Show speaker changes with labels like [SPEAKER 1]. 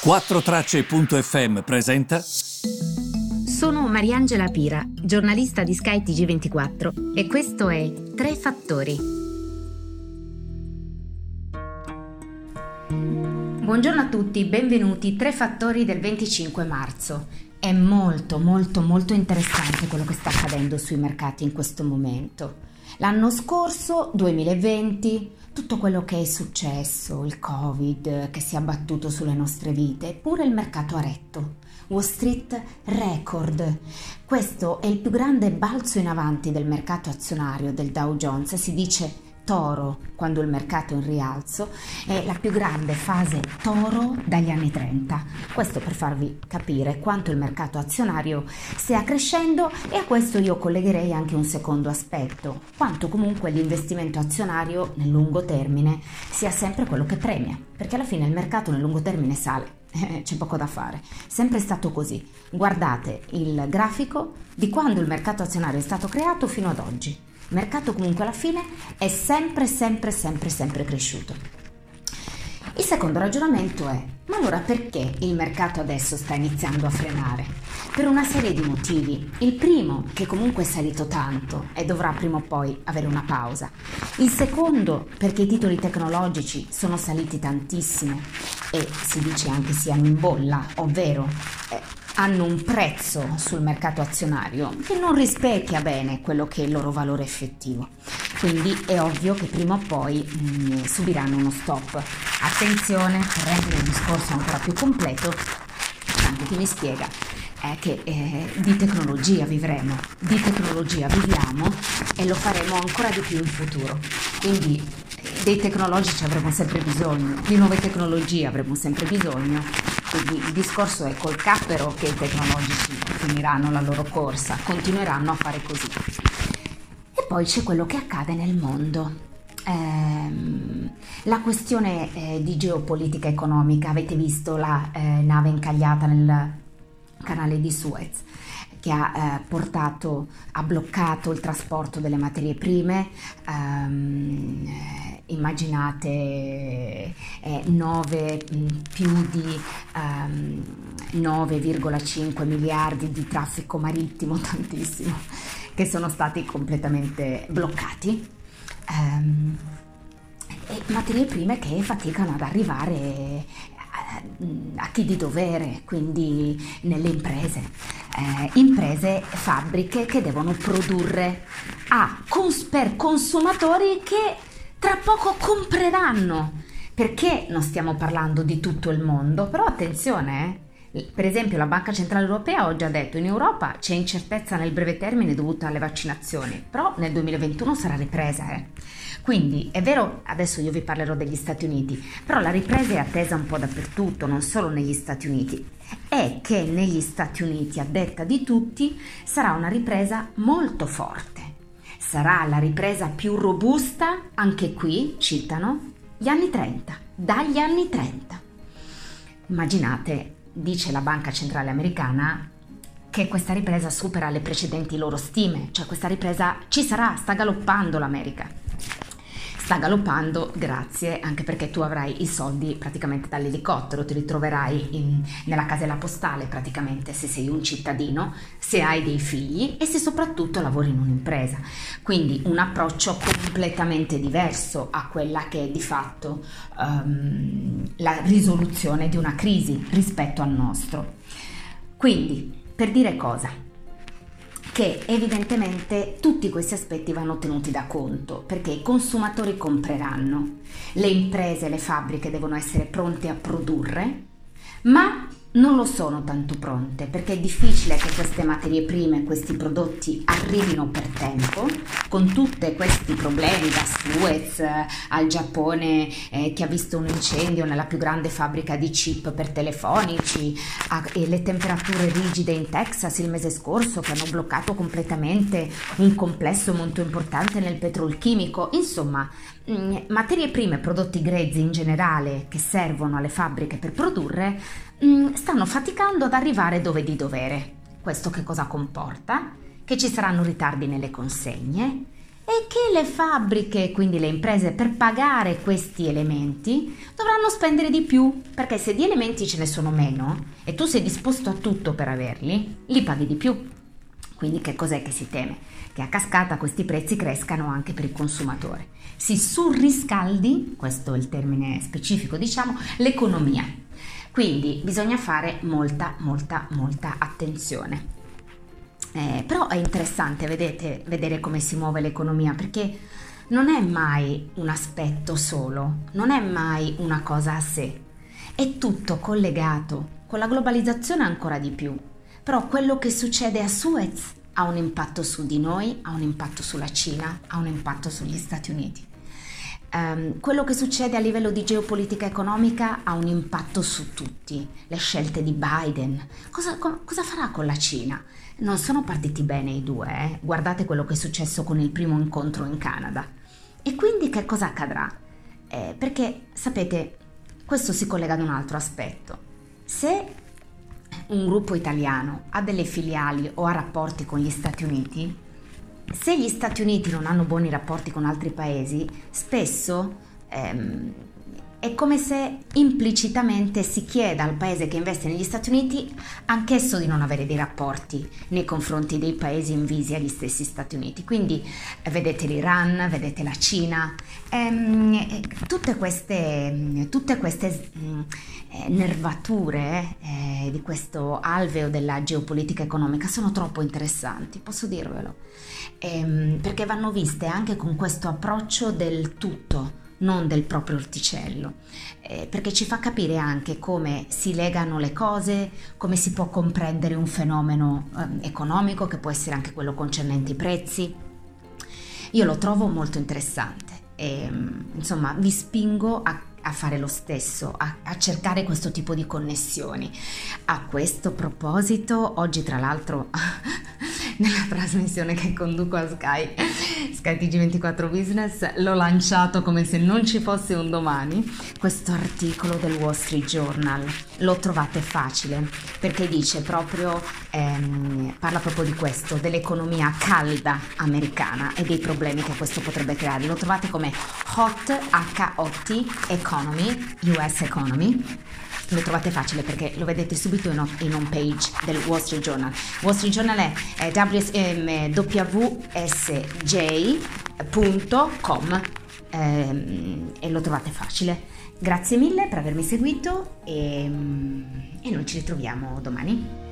[SPEAKER 1] 4Tracce.fm presenta.
[SPEAKER 2] Sono Mariangela Pira, giornalista di Sky TG24 e questo è Tre Fattori. Buongiorno a tutti, benvenuti. Tre Fattori del 25 marzo. È molto molto molto interessante quello che sta accadendo sui mercati in questo momento. L'anno scorso, 2020, tutto quello che è successo, il Covid che si è abbattuto sulle nostre vite, eppure il mercato ha retto. Wall Street record. Questo è il più grande balzo in avanti del mercato azionario del Dow Jones, si dice toro quando il mercato è in rialzo, è la più grande fase toro dagli anni 30. Questo per farvi capire quanto il mercato azionario stia crescendo e a questo io collegherei anche un secondo aspetto, quanto comunque l'investimento azionario nel lungo termine sia sempre quello che premia, perché alla fine il mercato nel lungo termine sale. C'è poco da fare, sempre stato così. Guardate il grafico di quando il mercato azionario è stato creato fino ad oggi mercato comunque alla fine è sempre, sempre, sempre, sempre cresciuto. Il secondo ragionamento è, ma allora perché il mercato adesso sta iniziando a frenare? Per una serie di motivi. Il primo, che comunque è salito tanto e dovrà prima o poi avere una pausa. Il secondo, perché i titoli tecnologici sono saliti tantissimo e si dice anche siano in bolla, ovvero eh, hanno un prezzo sul mercato azionario che non rispecchia bene quello che è il loro valore effettivo. Quindi è ovvio che prima o poi mh, mm, subiranno uno stop. Attenzione, per rendere il discorso ancora più completo, tanto chi mi spiega è che eh, di tecnologia vivremo, di tecnologia viviamo e lo faremo ancora di più in futuro. Quindi dei tecnologici avremo sempre bisogno, di nuove tecnologie avremo sempre bisogno quindi il discorso è col cappero che i tecnologici finiranno la loro corsa, continueranno a fare così. E poi c'è quello che accade nel mondo. Eh, la questione eh, di geopolitica economica, avete visto la eh, nave incagliata nel canale di Suez che ha eh, portato, ha bloccato il trasporto delle materie prime. Um, immaginate eh, 9, mm, più di um, ehm, 9,5 miliardi di traffico marittimo, tantissimo, che sono stati completamente bloccati. Um, e materie prime che faticano ad arrivare a chi di dovere, quindi nelle imprese. Eh, imprese, fabbriche che devono produrre a, cons- per consumatori che tra poco compreranno. Perché non stiamo parlando di tutto il mondo? Però attenzione, eh. per esempio la Banca Centrale Europea ha detto in Europa c'è incertezza nel breve termine dovuta alle vaccinazioni, però nel 2021 sarà ripresa. Eh. Quindi è vero, adesso io vi parlerò degli Stati Uniti, però la ripresa è attesa un po' dappertutto, non solo negli Stati Uniti. È che negli Stati Uniti, a detta di tutti, sarà una ripresa molto forte. Sarà la ripresa più robusta, anche qui, citano, gli anni 30, dagli anni 30. Immaginate, dice la Banca Centrale Americana, che questa ripresa supera le precedenti loro stime, cioè questa ripresa ci sarà, sta galoppando l'America sta galoppando, grazie, anche perché tu avrai i soldi praticamente dall'elicottero, ti ritroverai in, nella casella postale praticamente se sei un cittadino, se hai dei figli e se soprattutto lavori in un'impresa. Quindi un approccio completamente diverso a quella che è di fatto um, la risoluzione di una crisi rispetto al nostro. Quindi, per dire cosa? Che evidentemente tutti questi aspetti vanno tenuti da conto perché i consumatori compreranno, le imprese, e le fabbriche devono essere pronte a produrre, ma non lo sono tanto pronte perché è difficile che queste materie prime, questi prodotti arrivino per tempo, con tutti questi problemi da Suez al Giappone eh, che ha visto un incendio nella più grande fabbrica di chip per telefonici a, e le temperature rigide in Texas il mese scorso che hanno bloccato completamente un complesso molto importante nel petrolchimico, insomma mh, mm, materie prime, prodotti grezzi in generale che servono alle fabbriche per produrre stanno faticando ad arrivare dove di dovere. Questo che cosa comporta? Che ci saranno ritardi nelle consegne e che le fabbriche, quindi le imprese, per pagare questi elementi dovranno spendere di più, perché se di elementi ce ne sono meno e tu sei disposto a tutto per averli, li paghi di più. Quindi che cos'è che si teme? Che a cascata questi prezzi crescano anche per il consumatore. Si surriscaldi, questo è il termine specifico, diciamo, l'economia. Quindi bisogna fare molta, molta, molta attenzione. Eh, però è interessante, vedete, vedere come si muove l'economia perché non è mai un aspetto solo, non è mai una cosa a sé, è tutto collegato, con la globalizzazione ancora di più. Però quello che succede a Suez ha un impatto su di noi, ha un impatto sulla Cina, ha un impatto sugli Stati Uniti. Um, quello che succede a livello di geopolitica economica ha un impatto su tutti. Le scelte di Biden. Cosa, co- cosa farà con la Cina? Non sono partiti bene i due, eh? guardate quello che è successo con il primo incontro in Canada. E quindi che cosa accadrà? Eh, perché sapete, questo si collega ad un altro aspetto. Se un gruppo italiano ha delle filiali o ha rapporti con gli Stati Uniti, se gli Stati Uniti non hanno buoni rapporti con altri paesi, spesso ehm, è come se implicitamente si chieda al paese che investe negli Stati Uniti anch'esso di non avere dei rapporti nei confronti dei paesi invisi agli stessi Stati Uniti. Quindi eh, vedete l'Iran, vedete la Cina, ehm, tutte queste, tutte queste mm, eh, nervature eh, di questo alveo della geopolitica economica sono troppo interessanti, posso dirvelo, ehm, perché vanno viste anche con questo approccio del tutto non del proprio orticello, eh, perché ci fa capire anche come si legano le cose, come si può comprendere un fenomeno eh, economico che può essere anche quello concernente i prezzi. Io lo trovo molto interessante e insomma vi spingo a a fare lo stesso, a, a, cercare questo tipo di connessioni. A questo proposito, oggi tra l'altro nella trasmissione che conduco a Sky, Sky TG24 Business, l'ho lanciato come se non ci fosse un domani, questo articolo del Wall Street Journal. Lo trovate facile perché dice proprio, ehm, parla proprio di questo, dell'economia calda americana e dei problemi che questo potrebbe creare. Lo trovate come Hot H-O-T Economy, US Economy lo trovate facile perché lo vedete subito in, in home page del Wall Street Journal. Wall Street Journal è, è wsj.com ehm, e lo trovate facile. Grazie mille per avermi seguito e, e noi ci ritroviamo domani.